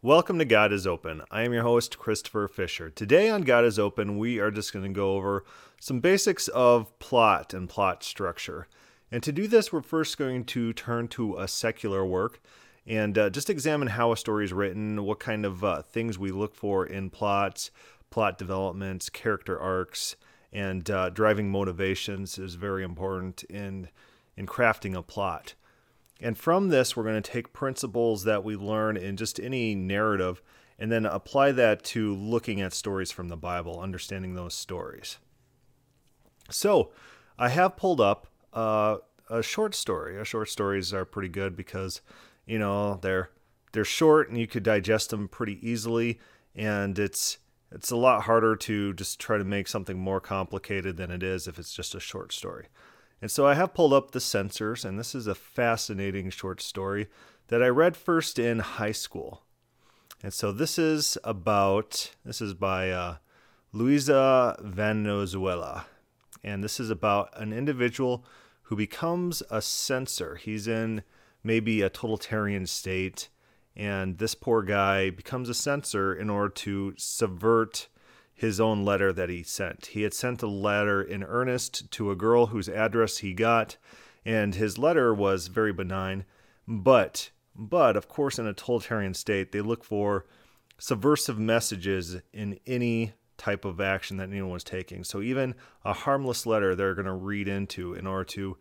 Welcome to God is Open. I am your host, Christopher Fisher. Today on God is Open, we are just going to go over some basics of plot and plot structure. And to do this, we're first going to turn to a secular work and uh, just examine how a story is written, what kind of uh, things we look for in plots, plot developments, character arcs, and uh, driving motivations is very important in in crafting a plot. And from this, we're going to take principles that we learn in just any narrative and then apply that to looking at stories from the Bible, understanding those stories. So, I have pulled up uh, a short story. Our short stories are pretty good because, you know, they're they're short and you could digest them pretty easily, and it's it's a lot harder to just try to make something more complicated than it is if it's just a short story. And so I have pulled up the censors, and this is a fascinating short story that I read first in high school. And so this is about, this is by uh, Luisa Valenzuela. And this is about an individual who becomes a censor. He's in maybe a totalitarian state, and this poor guy becomes a censor in order to subvert his own letter that he sent. He had sent a letter in earnest to a girl whose address he got, and his letter was very benign. But, but of course, in a totalitarian state, they look for subversive messages in any type of action that anyone was taking. So even a harmless letter, they're going to read into in order to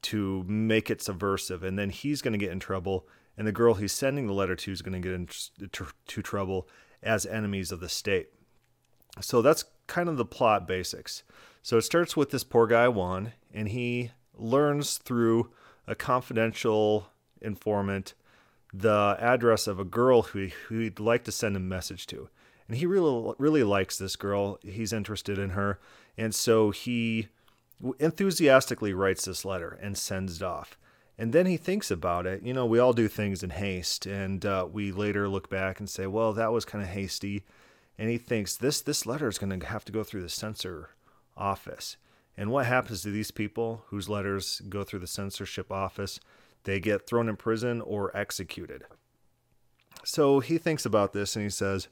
to make it subversive, and then he's going to get in trouble, and the girl he's sending the letter to is going to get into trouble as enemies of the state. So that's kind of the plot basics. So it starts with this poor guy, Juan, and he learns through a confidential informant the address of a girl who, who he'd like to send a message to. And he really, really likes this girl. He's interested in her. And so he enthusiastically writes this letter and sends it off. And then he thinks about it. You know, we all do things in haste. And uh, we later look back and say, well, that was kind of hasty and he thinks this this letter is going to have to go through the censor office. And what happens to these people whose letters go through the censorship office? They get thrown in prison or executed. So he thinks about this and he says,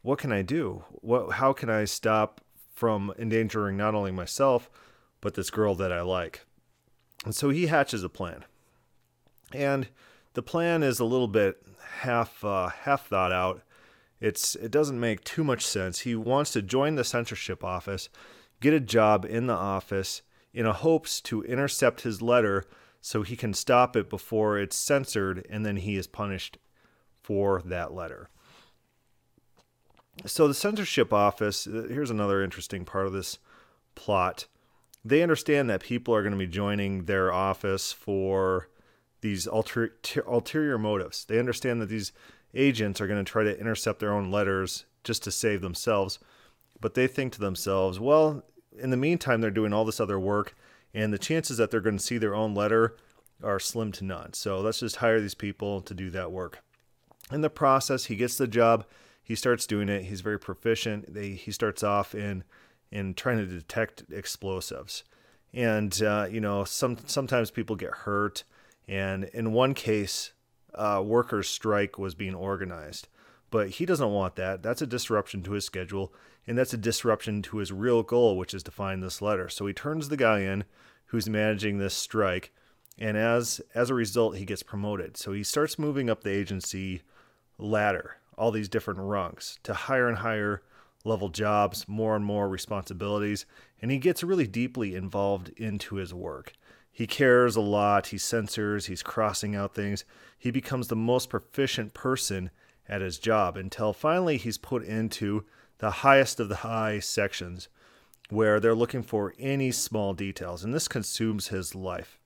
"What can I do? What how can I stop from endangering not only myself but this girl that I like?" And so he hatches a plan. And the plan is a little bit half uh, half thought out it's it doesn't make too much sense. He wants to join the censorship office, get a job in the office in hopes to intercept his letter so he can stop it before it's censored and then he is punished for that letter. So the censorship office, uh, here's another interesting part of this plot. They understand that people are going to be joining their office for these ulterior motives. They understand that these agents are going to try to intercept their own letters just to save themselves. But they think to themselves, well, in the meantime, they're doing all this other work, and the chances that they're going to see their own letter are slim to none. So let's just hire these people to do that work. In the process, he gets the job. He starts doing it. He's very proficient. They, he starts off in in trying to detect explosives, and uh, you know, some sometimes people get hurt. And in one case, uh, workers' strike was being organized. But he doesn't want that. That's a disruption to his schedule, and that's a disruption to his real goal, which is to find this letter. So he turns the guy in who's managing this strike, and as as a result, he gets promoted. So he starts moving up the agency ladder, all these different rungs, to higher and higher level jobs, more and more responsibilities, and he gets really deeply involved into his work. He cares a lot, he censors, he's crossing out things. He becomes the most proficient person at his job until finally he's put into the highest of the high sections where they're looking for any small details. And this consumes his life.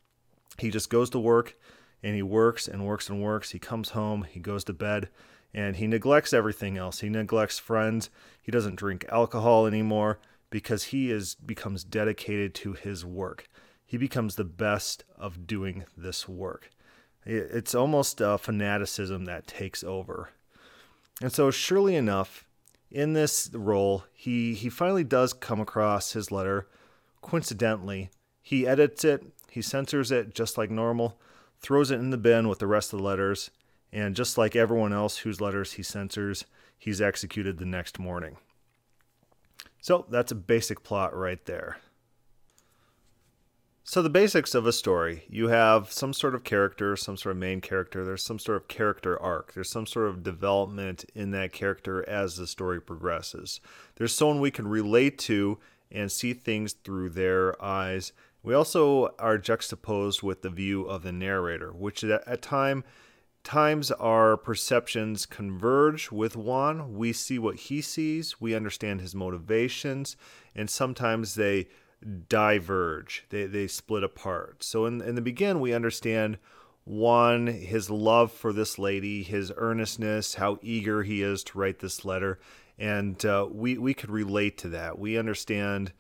He just goes to work and he works and works and works. He comes home, he goes to bed, and he neglects everything else. He neglects friends. He doesn't drink alcohol anymore because he is becomes dedicated to his work he becomes the best of doing this work. It's almost a fanaticism that takes over. And so, surely enough, in this role, he, he finally does come across his letter. Coincidentally, he edits it, he censors it just like normal, throws it in the bin with the rest of the letters, And just like everyone else whose letters he censors, he's executed the next morning. So that's a basic plot right there. So, the basics of a story you have some sort of character, some sort of main character, there's some sort of character arc, there's some sort of development in that character as the story progresses. There's someone we can relate to and see things through their eyes. We also are juxtaposed with the view of the narrator, which at time times our perceptions converge with Juan. We see what he sees, we understand his motivations, and sometimes they diverge. They they split apart. So in in the begin, we understand Juan his love for this lady, his earnestness, how eager he is to write this letter, and uh, we we could relate to that. We understand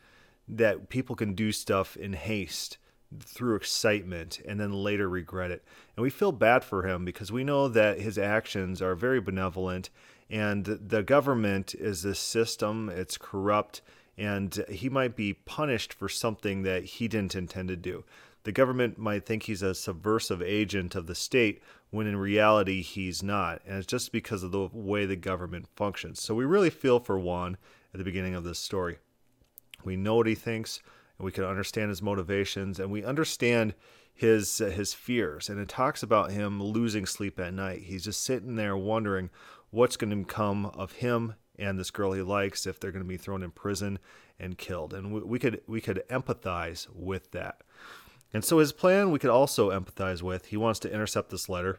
that people can do stuff in haste through excitement and then later regret it. And we feel bad for him because we know that his actions are very benevolent and the government is this system, it's corrupt and he might be punished for something that he didn't intend to do. The government might think he's a subversive agent of the state when in reality he's not, and it's just because of the way the government functions. So we really feel for Juan at the beginning of this story. We know what he thinks, and we can understand his motivations, and we understand his uh, his fears. And it talks about him losing sleep at night. He's just sitting there wondering what's going to come of him and this girl he likes if they're going to be thrown in prison and killed. And we, we could we could empathize with that. And so his plan we could also empathize with. He wants to intercept this letter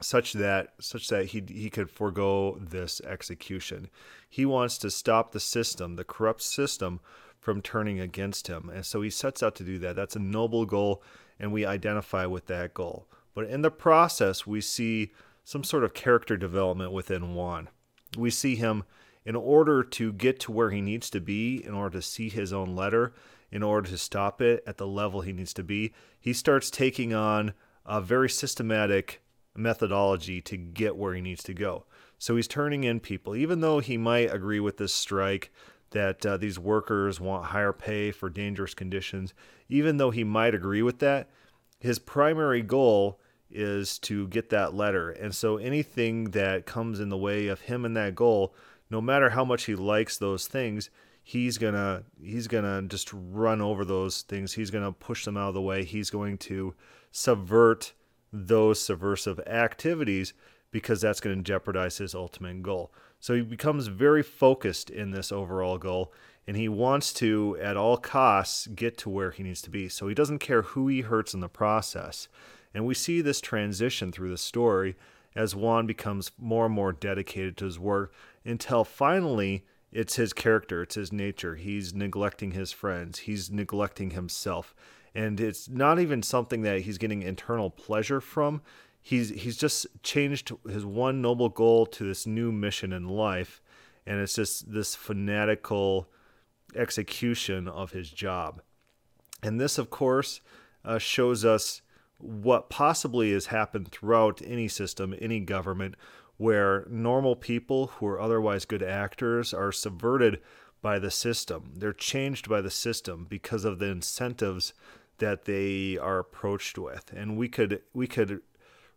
such that such that he he could forego this execution. He wants to stop the system, the corrupt system from turning against him. And so he sets out to do that. That's a noble goal and we identify with that goal. But in the process we see some sort of character development within Juan we see him in order to get to where he needs to be, in order to see his own letter, in order to stop it at the level he needs to be, he starts taking on a very systematic methodology to get where he needs to go. So he's turning in people, even though he might agree with this strike that uh, these workers want higher pay for dangerous conditions, even though he might agree with that, his primary goal is to get that letter. And so anything that comes in the way of him and that goal, no matter how much he likes those things, he's going to he's going to just run over those things. He's going to push them out of the way. He's going to subvert those subversive activities because that's going to jeopardize his ultimate goal. So he becomes very focused in this overall goal and he wants to at all costs get to where he needs to be. So he doesn't care who he hurts in the process. And we see this transition through the story as Juan becomes more and more dedicated to his work until finally it's his character, it's his nature. He's neglecting his friends, he's neglecting himself. And it's not even something that he's getting internal pleasure from. He's he's just changed his one noble goal to this new mission in life, and it's just this fanatical execution of his job. And this, of course, uh, shows us what possibly has happened throughout any system, any government, where normal people who are otherwise good actors are subverted by the system. They're changed by the system because of the incentives that they are approached with. And we could we could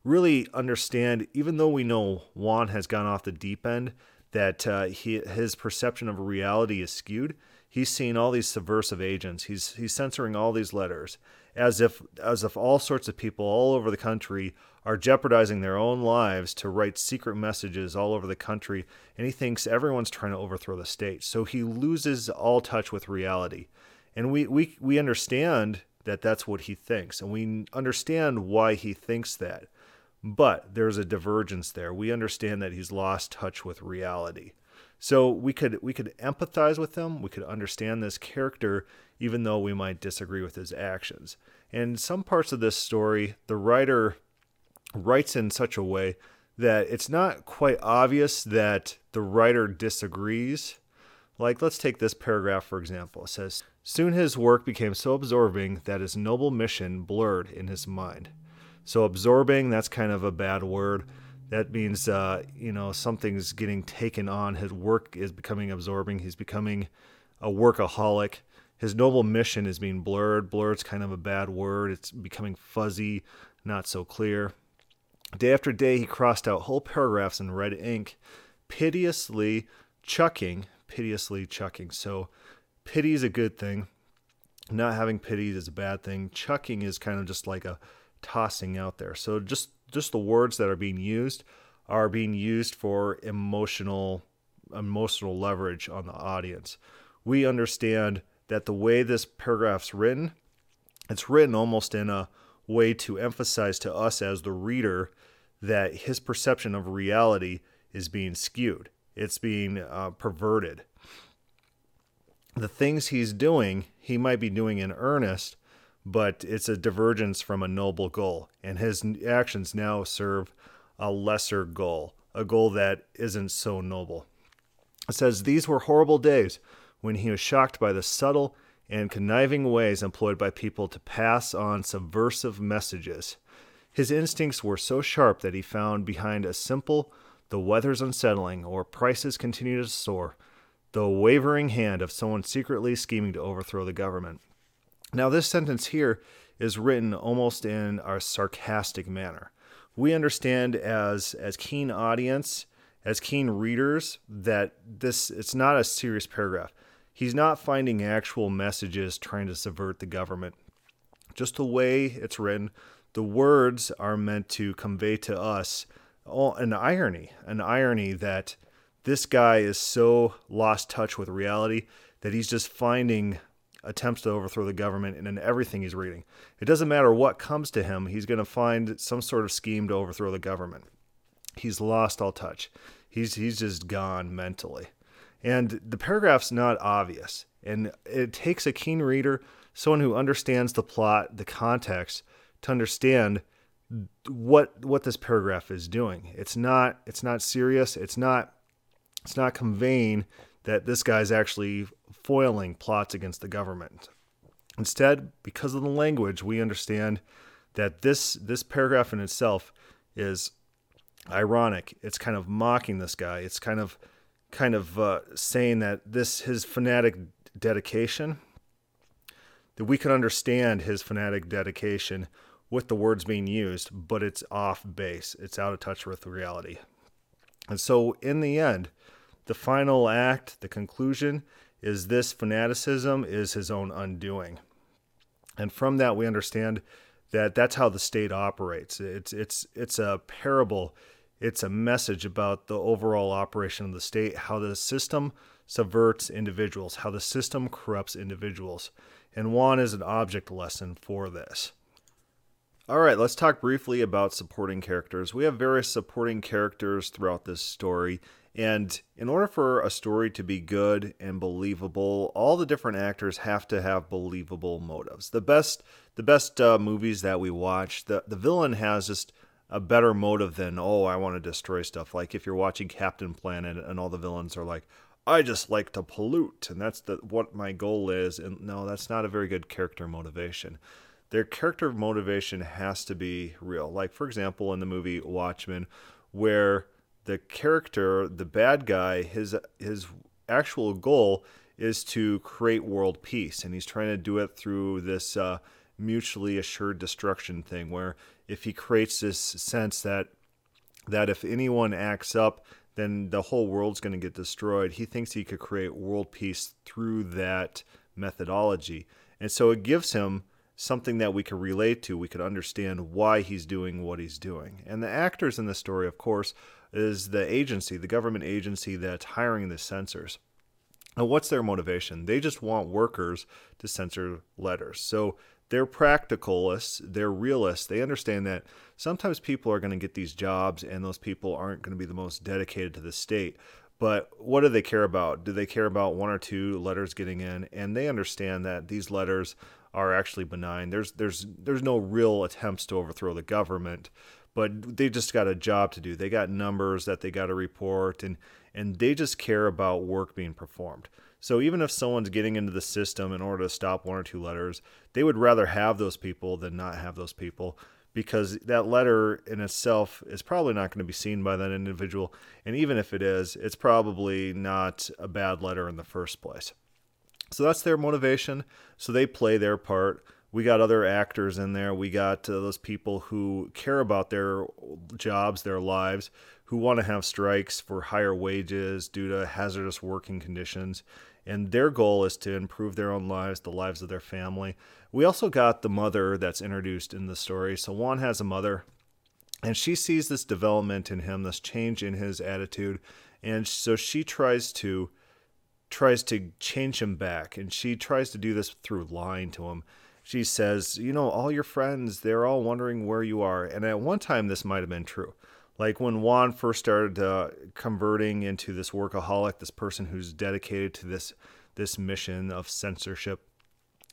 really understand, even though we know Juan has gone off the deep end, that uh, he, his perception of reality is skewed. He's seeing all these subversive agents. He's he's censoring all these letters as if as if all sorts of people all over the country are jeopardizing their own lives to write secret messages all over the country and he thinks everyone's trying to overthrow the state. So he loses all touch with reality. And we we we understand that that's what he thinks and we understand why he thinks that. But there's a divergence there. We understand that he's lost touch with reality so we could we could empathize with him, we could understand this character even though we might disagree with his actions. And some parts of this story, the writer writes in such a way that it's not quite obvious that the writer disagrees. Like, let's take this paragraph for example. It says, Soon his work became so absorbing that his noble mission blurred in his mind. So, absorbing, that's kind of a bad word that means uh, you know something's getting taken on. His work is becoming absorbing. He's becoming a workaholic. His noble mission is being blurred. Blurred's kind of a bad word. It's becoming fuzzy, not so clear. Day after day, he crossed out whole paragraphs in red ink, piteously chucking, piteously chucking. So, pity is a good thing. Not having pity is a bad thing. Chucking is kind of just like a tossing out there. So, just just the words that are being used are being used for emotional emotional leverage on the audience. We understand that the way this paragraph's written, it's written almost in a way to emphasize to us as the reader that his perception of reality is being skewed. It's being uh, perverted. The things he's doing, he might be doing in earnest, but it's a divergence from a noble goal. And his actions now serve a lesser goal, a goal that isn't so noble. It says, These were horrible days when he was shocked by the subtle and conniving ways employed by people to pass on subversive messages. His instincts were so sharp that he found behind a simple, the weather's unsettling, or prices continue to soar, the wavering hand of someone secretly scheming to overthrow the government. Now, this sentence here is written almost in a sarcastic manner. We understand as as keen audience, as keen readers, that this it's not a serious paragraph. He's not finding actual messages trying to subvert the government. Just the way it's written, the words are meant to convey to us an irony, an irony that this guy is so lost touch with reality that he's just finding attempts to overthrow the government and in everything he's reading. It doesn't matter what comes to him, he's going to find some sort of scheme to overthrow the government. He's lost all touch. He's he's just gone mentally. And the paragraph's not obvious. And it takes a keen reader, someone who understands the plot, the context, to understand what what this paragraph is doing. It's not it's not serious. It's not it's not conveying that this guy's actually foiling plots against the government. Instead, because of the language, we understand that this this paragraph in itself is ironic. It's kind of mocking this guy. It's kind of kind of uh, saying that this his fanatic dedication that we can understand his fanatic dedication with the words being used, but it's off base. It's out of touch with reality. And so in the end, the final act, the conclusion, is this fanaticism is his own undoing. And from that, we understand that that's how the state operates. It's, it's, it's a parable, it's a message about the overall operation of the state, how the system subverts individuals, how the system corrupts individuals. And Juan is an object lesson for this. All right, let's talk briefly about supporting characters. We have various supporting characters throughout this story, and in order for a story to be good and believable, all the different actors have to have believable motives. The best, the best uh, movies that we watch, the the villain has just a better motive than oh, I want to destroy stuff. Like if you're watching Captain Planet and all the villains are like, I just like to pollute, and that's the what my goal is. And no, that's not a very good character motivation. Their character motivation has to be real. Like for example, in the movie Watchmen, where the character, the bad guy, his his actual goal is to create world peace, and he's trying to do it through this uh, mutually assured destruction thing, where if he creates this sense that that if anyone acts up, then the whole world's going to get destroyed. He thinks he could create world peace through that methodology, and so it gives him something that we could relate to. We could understand why he's doing what he's doing. And the actors in the story, of course, is the agency, the government agency that's hiring the censors. Now, what's their motivation? They just want workers to censor letters. So they're practicalists, they're realists. They understand that sometimes people are going to get these jobs and those people aren't going to be the most dedicated to the state. But what do they care about? Do they care about one or two letters getting in? And they understand that these letters are actually benign. There's there's there's no real attempts to overthrow the government but they just got a job to do. They got numbers that they got to report and and they just care about work being performed. So even if someone's getting into the system in order to stop one or two letters, they would rather have those people than not have those people because that letter in itself is probably not going to be seen by that individual. And even if it is, it's probably not a bad letter in the first place. So that's their motivation. So they play their part We got other actors in there. We got uh, those people who care about their jobs, their lives, who want to have strikes for higher wages due to hazardous working conditions. And their goal is to improve their own lives, the lives of their family. We also got the mother that's introduced in the story. So Juan has a mother, and she sees this development in him, this change in his attitude. And so she tries to tries to change him back and she tries to do this through lying to him she says you know all your friends they're all wondering where you are. And at one time this might have been true. Like when juan first started uh, converting into this workaholic this person who's dedicated to this this mission of censorship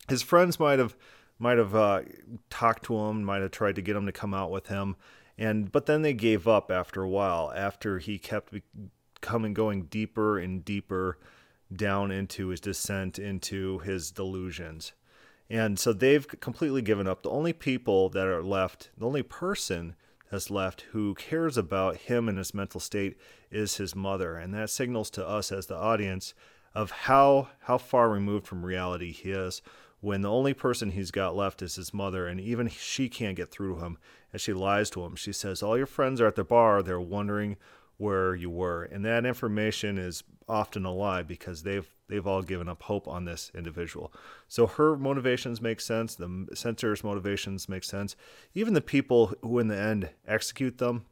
his friends might have might have uh, talked to him might have tried to get him to come out with him. And but then they gave up after a while after he kept coming going deeper and deeper down into his descent into his delusions. And so they've completely given up. The only people that are left, the only person that's left who cares about him and his mental state is his mother. And that signals to us as the audience of how how far removed from reality he is when the only person he's got left is his mother and even she can't get through to him as she lies to him. She says all your friends are at the bar, they're wondering where you were. And that information is often a lie because they've they've all given up hope on this individual. So her motivations make sense, the censor's motivations make sense. Even the people who in the end execute them,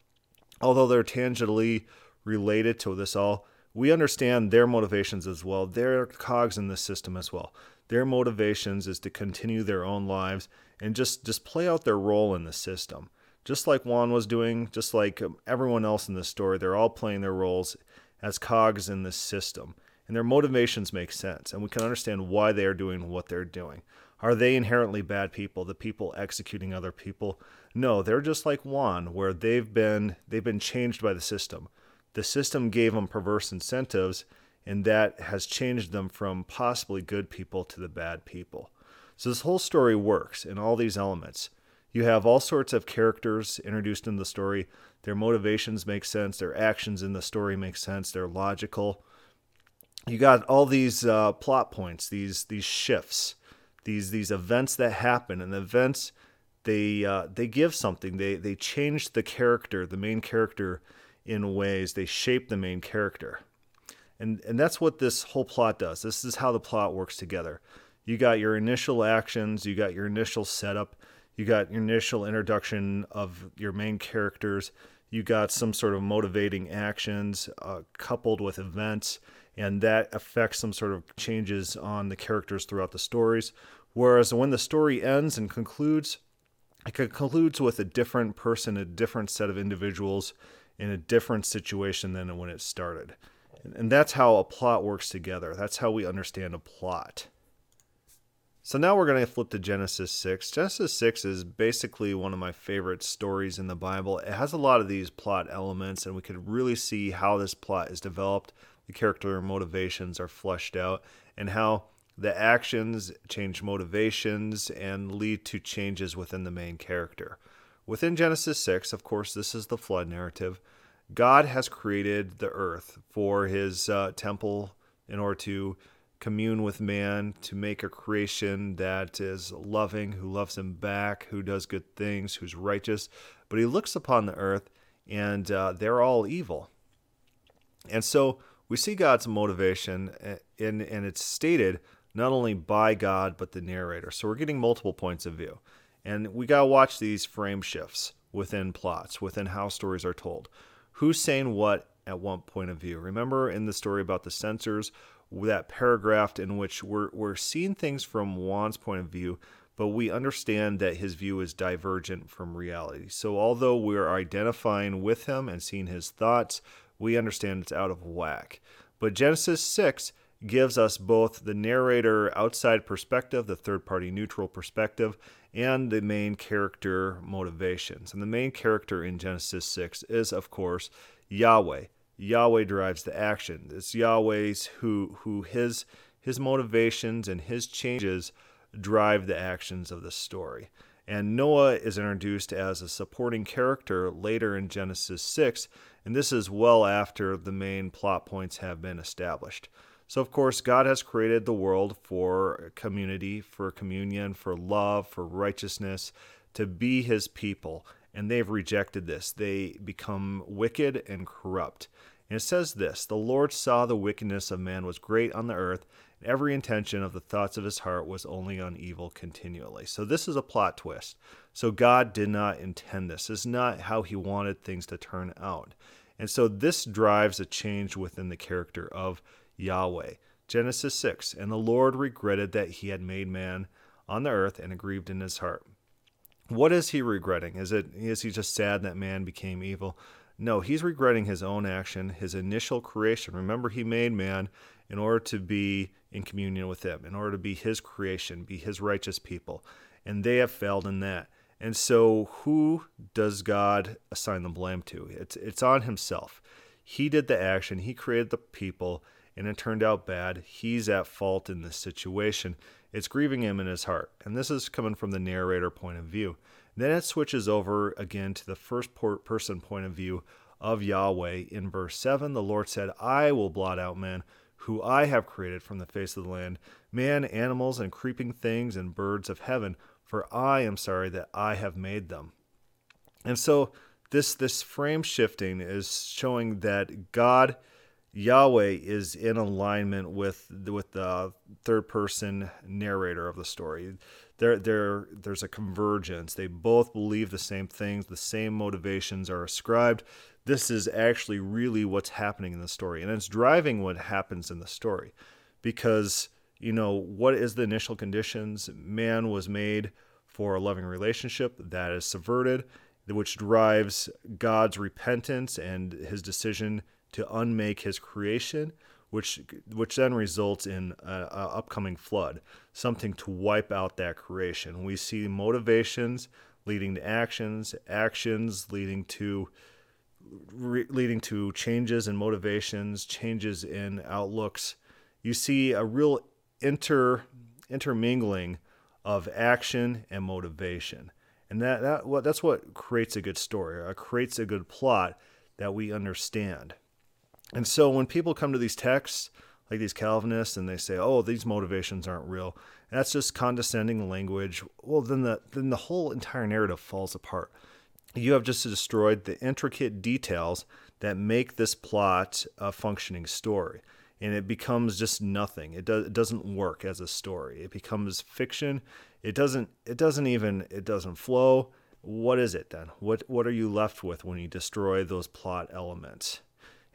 although they're tangentially related to this all, we understand their motivations as well. They're cogs in the system as well. Their motivations is to continue their own lives and just just play out their role in the system just like Juan was doing, just like um, everyone else in this story, they're all playing their roles as cogs in this system. And their motivations make sense, and we can understand why they are doing what they're doing. Are they inherently bad people, the people executing other people? No, they're just like Juan, where they've been they've been changed by the system. The system gave them perverse incentives, and that has changed them from possibly good people to the bad people. So this whole story works in all these elements. You have all sorts of characters introduced in the story. Their motivations make sense. Their actions in the story make sense. They're logical. You got all these uh, plot points, these these shifts, these these events that happen, and the events they uh, they give something. They they change the character, the main character, in ways. They shape the main character, and and that's what this whole plot does. This is how the plot works together. You got your initial actions. You got your initial setup you got your initial introduction of your main characters. You got some sort of motivating actions uh, coupled with events, and that affects some sort of changes on the characters throughout the stories. Whereas when the story ends and concludes, it concludes with a different person, a different set of individuals in a different situation than when it started. And that's how a plot works together. That's how we understand a plot. So now we're going to flip to Genesis 6. Genesis 6 is basically one of my favorite stories in the Bible. It has a lot of these plot elements, and we could really see how this plot is developed. The character motivations are fleshed out, and how the actions change motivations and lead to changes within the main character. Within Genesis 6, of course, this is the flood narrative. God has created the earth for his uh, temple in order to commune with man, to make a creation that is loving, who loves him back, who does good things, who's righteous. But he looks upon the earth and uh, they're all evil. And so we see God's motivation, and, and it's stated not only by God, but the narrator. So we're getting multiple points of view. And we got to watch these frame shifts within plots, within how stories are told. Who's saying what at one point of view? Remember in the story about the censors, that paragraph in which we're, we're seeing things from Juan's point of view, but we understand that his view is divergent from reality. So, although we're identifying with him and seeing his thoughts, we understand it's out of whack. But Genesis 6 gives us both the narrator outside perspective, the third party neutral perspective, and the main character motivations. And the main character in Genesis 6 is, of course, Yahweh. Yahweh drives the action. It's Yahweh's who who his his motivations and his changes drive the actions of the story. And Noah is introduced as a supporting character later in Genesis 6, and this is well after the main plot points have been established. So, of course, God has created the world for community, for communion, for love, for righteousness, to be his people. And they've rejected this. They become wicked and corrupt. And it says this The Lord saw the wickedness of man was great on the earth, and every intention of the thoughts of his heart was only on evil continually. So, this is a plot twist. So, God did not intend this. This is not how he wanted things to turn out. And so, this drives a change within the character of Yahweh. Genesis 6 And the Lord regretted that he had made man on the earth and it grieved in his heart. What is he regretting? Is it is he just sad that man became evil? No, he's regretting his own action, his initial creation. Remember, he made man in order to be in communion with him, in order to be his creation, be his righteous people. And they have failed in that. And so, who does God assign the blame to? It's, it's on himself. He did the action, he created the people, and it turned out bad, he's at fault in this situation. It's grieving him in his heart. And this is coming from the narrator point of view. Then it switches over again to the first person point of view of Yahweh. In verse 7, the Lord said, I will blot out men who I have created from the face of the land, man, animals, and creeping things, and birds of heaven, for I am sorry that I have made them. And so this this frame shifting is showing that God Yahweh is in alignment with with the third person narrator of the story. There, there, there's a convergence. They both believe the same things. The same motivations are ascribed. This is actually really what's happening in the story, and it's driving what happens in the story, because you know what is the initial conditions? Man was made for a loving relationship that is subverted, which drives God's repentance and His decision to unmake his creation, which which then results in an upcoming flood, something to wipe out that creation. We see motivations leading to actions, actions leading to re, leading to changes in motivations, changes in outlooks. You see a real inter intermingling of action and motivation. And that, that what that's what creates a good story, or creates a good plot that we understand. And so when people come to these texts, like these Calvinists, and they say, "Oh, these motivations aren't real," that's just condescending language. Well, then the then the whole entire narrative falls apart. You have just destroyed the intricate details that make this plot a functioning story, and it becomes just nothing. It does it doesn't work as a story. It becomes fiction. It doesn't it doesn't even it doesn't flow. What is it then? What what are you left with when you destroy those plot elements?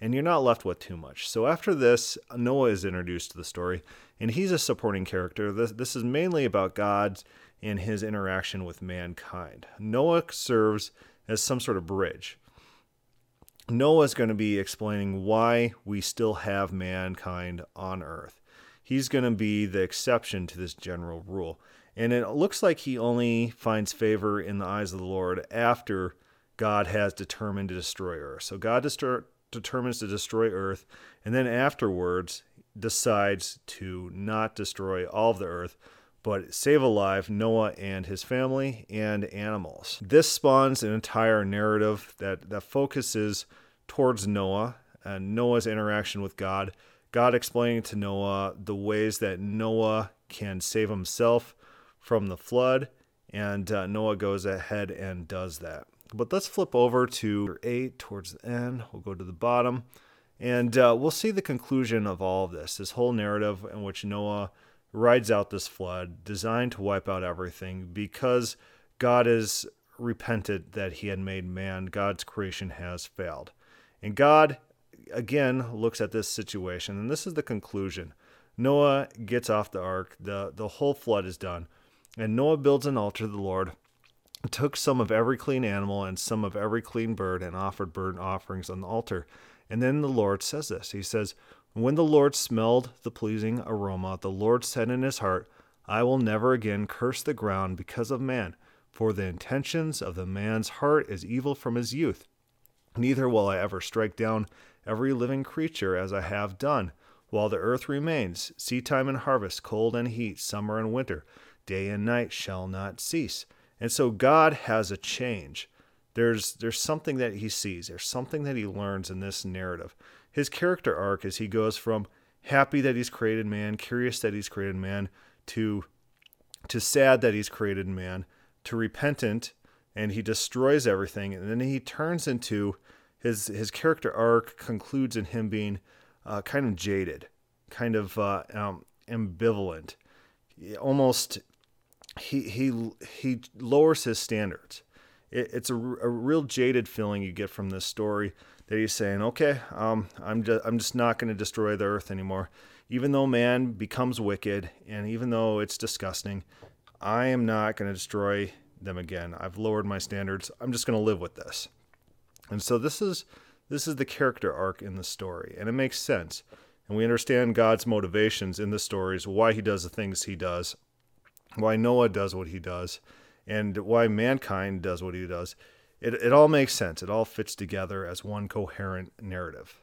And you're not left with too much. So after this, Noah is introduced to the story, and he's a supporting character. This, this is mainly about God and his interaction with mankind. Noah serves as some sort of bridge. Noah is going to be explaining why we still have mankind on earth. He's going to be the exception to this general rule. And it looks like he only finds favor in the eyes of the Lord after God has determined to destroy earth. So God destroy, determines to destroy Earth, and then afterwards decides to not destroy all of the Earth, but save alive Noah and his family and animals. This spawns an entire narrative that, that focuses towards Noah and Noah's interaction with God. God explaining to Noah the ways that Noah can save himself from the flood, and uh, Noah goes ahead and does that. But let's flip over to 8 towards the end. We'll go to the bottom. And uh, we'll see the conclusion of all of this this whole narrative in which Noah rides out this flood designed to wipe out everything because God has repented that he had made man. God's creation has failed. And God, again, looks at this situation, and this is the conclusion. Noah gets off the ark, the, the whole flood is done, and Noah builds an altar to the Lord took some of every clean animal and some of every clean bird and offered burnt offerings on the altar. And then the Lord says this He says, When the Lord smelled the pleasing aroma, the Lord said in his heart, I will never again curse the ground because of man, for the intentions of the man's heart is evil from his youth. Neither will I ever strike down every living creature as I have done, while the earth remains, seedtime and harvest, cold and heat, summer and winter, day and night shall not cease. And so God has a change. There's there's something that he sees. There's something that he learns in this narrative. His character arc is he goes from happy that he's created man, curious that he's created man, to to sad that he's created man, to repentant, and he destroys everything, and then he turns into his his character arc concludes in him being uh, kind of jaded, kind of uh, um, ambivalent, almost he he he lowers his standards. It, it's a, a real jaded feeling you get from this story that he's saying, okay, um, I'm just I'm just not going to destroy the earth anymore, even though man becomes wicked and even though it's disgusting, I am not going to destroy them again. I've lowered my standards. I'm just going to live with this. And so this is this is the character arc in the story, and it makes sense. And we understand God's motivations in the stories, why he does the things he does, why Noah does what he does, and why mankind does what he does. It, it all makes sense. It all fits together as one coherent narrative.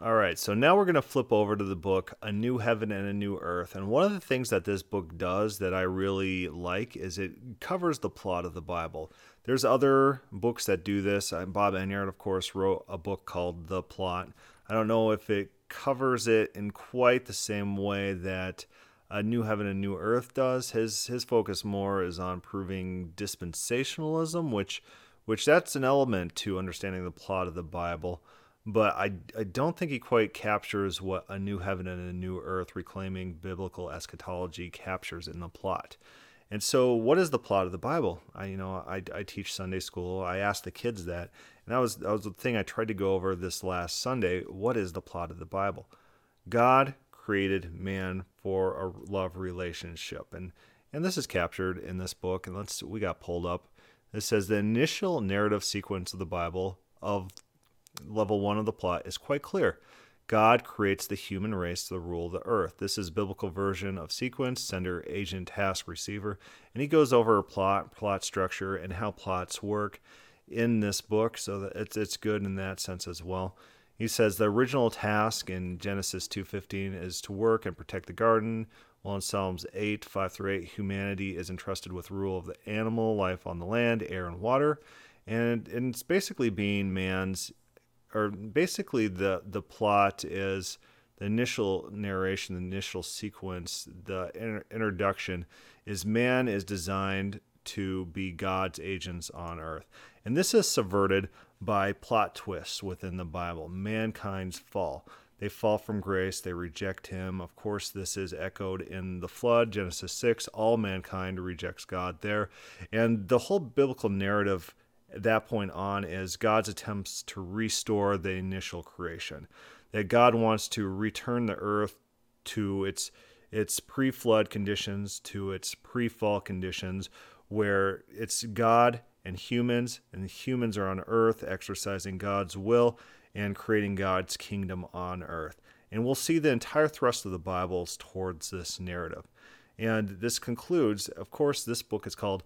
All right, so now we're going to flip over to the book A New Heaven and a New Earth. And one of the things that this book does that I really like is it covers the plot of the Bible. There's other books that do this. Uh, Bob Enyart, of course, wrote a book called The Plot. I don't know if it covers it in quite the same way that A New Heaven and New Earth does. His his focus more is on proving dispensationalism, which which that's an element to understanding the plot of the Bible but I, I don't think he quite captures what a new heaven and a new earth reclaiming biblical eschatology captures in the plot. And so, what is the plot of the Bible? I, you know, I, I teach Sunday school. I ask the kids that, and that was that was the thing I tried to go over this last Sunday. What is the plot of the Bible? God created man for a love relationship, and and this is captured in this book. And let's we got pulled up. It says the initial narrative sequence of the Bible of level one of the plot is quite clear. God creates the human race to rule the earth. This is biblical version of sequence, sender, agent, task, receiver. And he goes over plot, plot structure, and how plots work in this book, so that it's it's good in that sense as well. He says the original task in Genesis 2:15 is to work and protect the garden, while in Psalms 8, 5 through 8, humanity is entrusted with rule of the animal life on the land, air, and water. And, and it's basically being man's or basically the the plot is the initial narration, the initial sequence, the inter- introduction is man is designed to be God's agents on earth. And this is subverted by plot twists within the Bible. Mankind's fall. They fall from grace, they reject him. Of course, this is echoed in the flood, Genesis 6. All mankind rejects God there. And the whole biblical narrative at that point on is God's attempts to restore the initial creation. That God wants to return the earth to its its pre-flood conditions, to its pre-fall conditions, where it's God and humans, and humans are on earth exercising God's will and creating God's kingdom on earth. And we'll see the entire thrust of the Bibles towards this narrative. And this concludes, of course, this book is called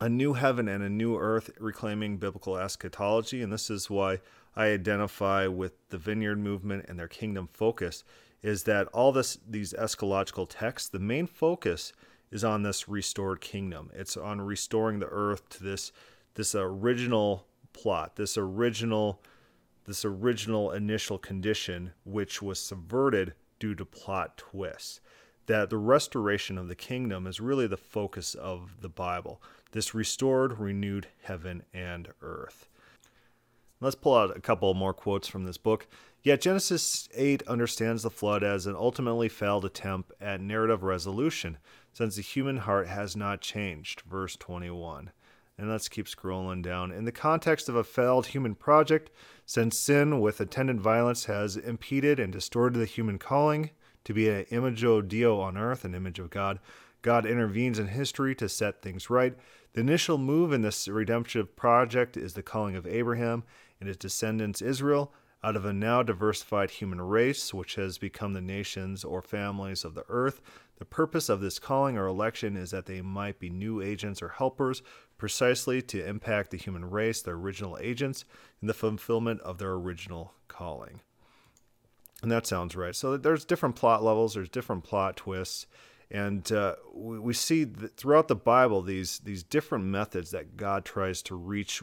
a new heaven and a new earth reclaiming biblical eschatology. And this is why I identify with the Vineyard movement and their kingdom focus is that all this these eschatological texts, the main focus is on this restored kingdom. It's on restoring the earth to this this original plot, this original this original initial condition which was subverted due to plot twists. That the restoration of the kingdom is really the focus of the Bible this restored, renewed heaven and earth. Let's pull out a couple more quotes from this book. Yet Genesis 8 understands the flood as an ultimately failed attempt at narrative resolution, since the human heart has not changed. Verse 21. And let's keep scrolling down. In the context of a failed human project, since sin with attendant violence has impeded and distorted the human calling to be an imago Dei on earth, an image of God, God intervenes in history to set things right. The initial move in this redemptive project is the calling of Abraham and his descendants Israel out of a now diversified human race, which has become the nations or families of the earth. The purpose of this calling or election is that they might be new agents or helpers, precisely to impact the human race, the original agents, in the fulfillment of their original calling. And that sounds right. So there's different plot levels, there's different plot twists. And uh, we, we see throughout the Bible these these different methods that God tries to reach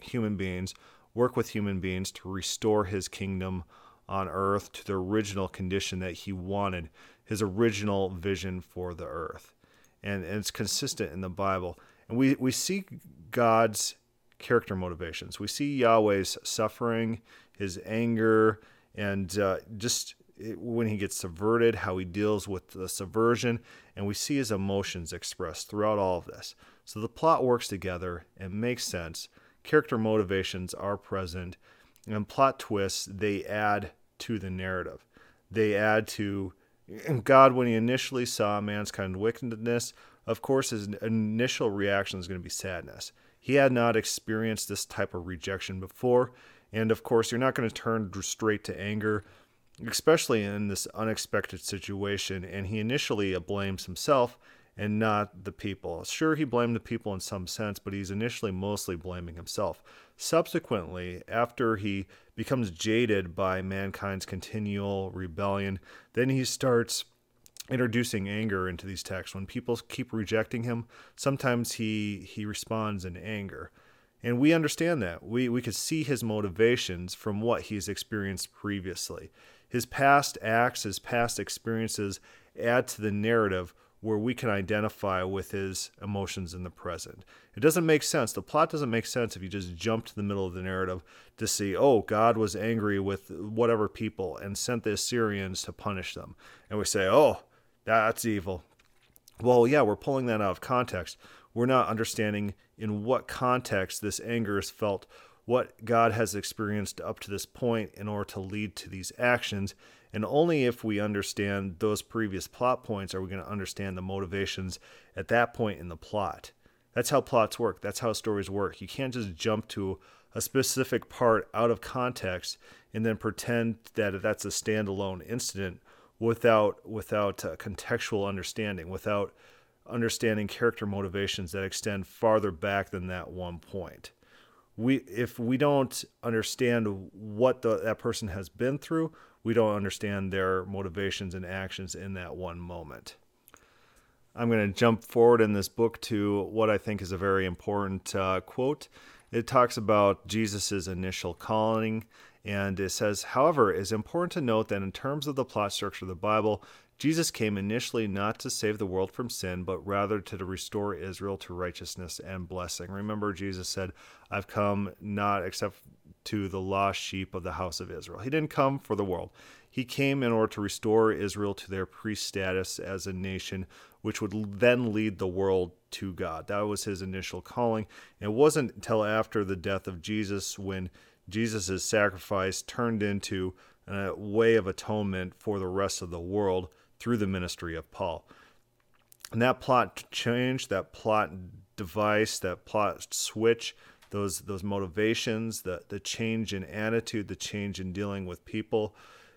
human beings, work with human beings to restore His kingdom on earth to the original condition that he wanted, his original vision for the earth. And, and it's consistent in the Bible. And we, we see God's character motivations. We see Yahweh's suffering, his anger, and uh, just when he gets subverted, how he deals with the subversion, and we see his emotions expressed throughout all of this. So the plot works together and makes sense. Character motivations are present, and plot twists they add to the narrative. They add to God when he initially saw man's kind of wickedness. Of course, his initial reaction is going to be sadness. He had not experienced this type of rejection before, and of course, you're not going to turn straight to anger especially in this unexpected situation. And he initially blames himself and not the people. Sure, he blamed the people in some sense, but he's initially mostly blaming himself. Subsequently, after he becomes jaded by mankind's continual rebellion, then he starts introducing anger into these texts. When people keep rejecting him, sometimes he he responds in anger. And we understand that. We we could see his motivations from what he's experienced previously his past acts, his past experiences add to the narrative where we can identify with his emotions in the present. It doesn't make sense. The plot doesn't make sense if you just jump to the middle of the narrative to see, oh, God was angry with whatever people and sent the Assyrians to punish them. And we say, oh, that's evil. Well, yeah, we're pulling that out of context. We're not understanding in what context this anger is felt what God has experienced up to this point in order to lead to these actions. And only if we understand those previous plot points are we going to understand the motivations at that point in the plot. That's how plots work. That's how stories work. You can't just jump to a specific part out of context and then pretend that that's a standalone incident without without uh, contextual understanding, without understanding character motivations that extend farther back than that one point we if we don't understand what the, that person has been through, we don't understand their motivations and actions in that one moment. I'm going to jump forward in this book to what I think is a very important uh, quote. It talks about Jesus' initial calling, and it says, however, it's important to note that in terms of the plot structure of the Bible, Jesus came initially not to save the world from sin, but rather to restore Israel to righteousness and blessing. Remember, Jesus said, I've come not except to the lost sheep of the house of Israel. He didn't come for the world. He came in order to restore Israel to their priest status as a nation, which would then lead the world to God. That was his initial calling. It wasn't until after the death of Jesus when Jesus' sacrifice turned into a way of atonement for the rest of the world through the ministry of Paul. And that plot change, that plot device, that plot switch, those those motivations, the the change in attitude, the change in dealing with people.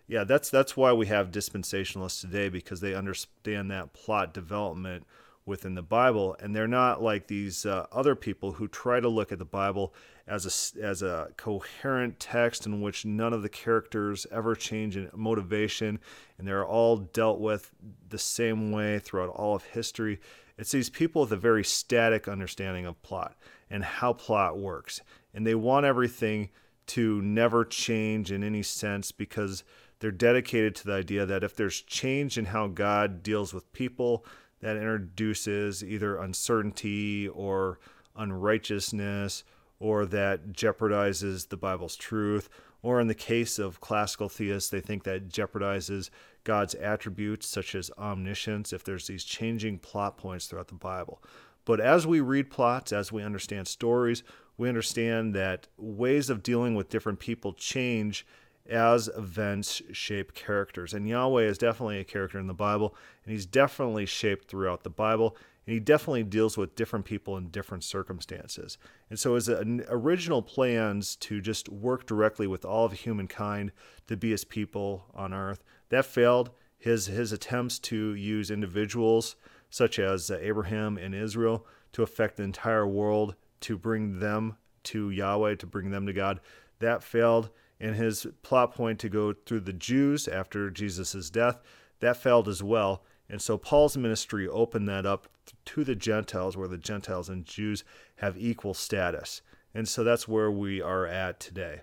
Yeah, that's that's why we have dispensationalists today because they understand that plot development within the Bible, and they're not like these uh, other people who try to look at the Bible as a as a coherent text in which none of the characters ever change in motivation, and they're all dealt with the same way throughout all of history. It's these people with a very static understanding of plot and how plot works, and they want everything to never change in any sense because they're dedicated to the idea that if there's change in how God deals with people, that introduces either uncertainty or unrighteousness or that jeopardizes the Bible's truth. Or in the case of classical theists, they think that jeopardizes God's attributes, such as omniscience, if there's these changing plot points throughout the Bible. But as we read plots, as we understand stories, we understand that ways of dealing with different people change as events shape characters. And Yahweh is definitely a character in the Bible, and he's definitely shaped throughout the Bible, and he definitely deals with different people in different circumstances. And so, his uh, original plans to just work directly with all of humankind to be his people on earth, that failed. His, his attempts to use individuals such as uh, Abraham and Israel to affect the entire world, to bring them to Yahweh, to bring them to God, that failed and his plot point to go through the Jews after Jesus' death, that failed as well. And so Paul's ministry opened that up to the Gentiles, where the Gentiles and Jews have equal status. And so that's where we are at today.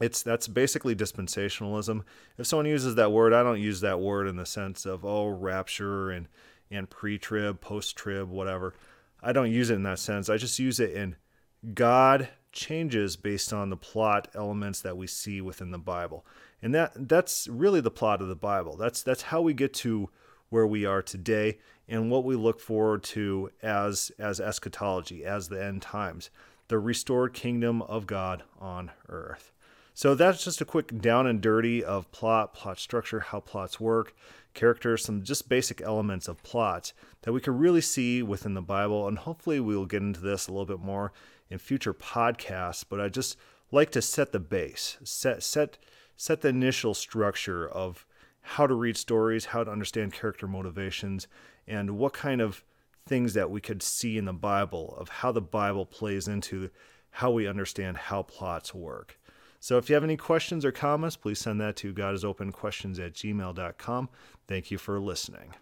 It's that's basically dispensationalism. If someone uses that word, I don't use that word in the sense of oh rapture and and pre-trib, post-trib, whatever. I don't use it in that sense. I just use it in God changes based on the plot elements that we see within the Bible. And that that's really the plot of the Bible. That's that's how we get to where we are today and what we look forward to as as eschatology, as the end times, the restored kingdom of God on earth. So that's just a quick down and dirty of plot, plot structure, how plots work, characters, some just basic elements of plot that we can really see within the Bible. And hopefully we'll get into this a little bit more in future podcasts. But I just like to set the base, set set set the initial structure of how to read stories, how to understand character motivations, and what kind of things that we could see in the Bible of how the Bible plays into how we understand how plots work. So if you have any questions or comments, please send that to godisopenquestions at gmail.com. Thank you for listening.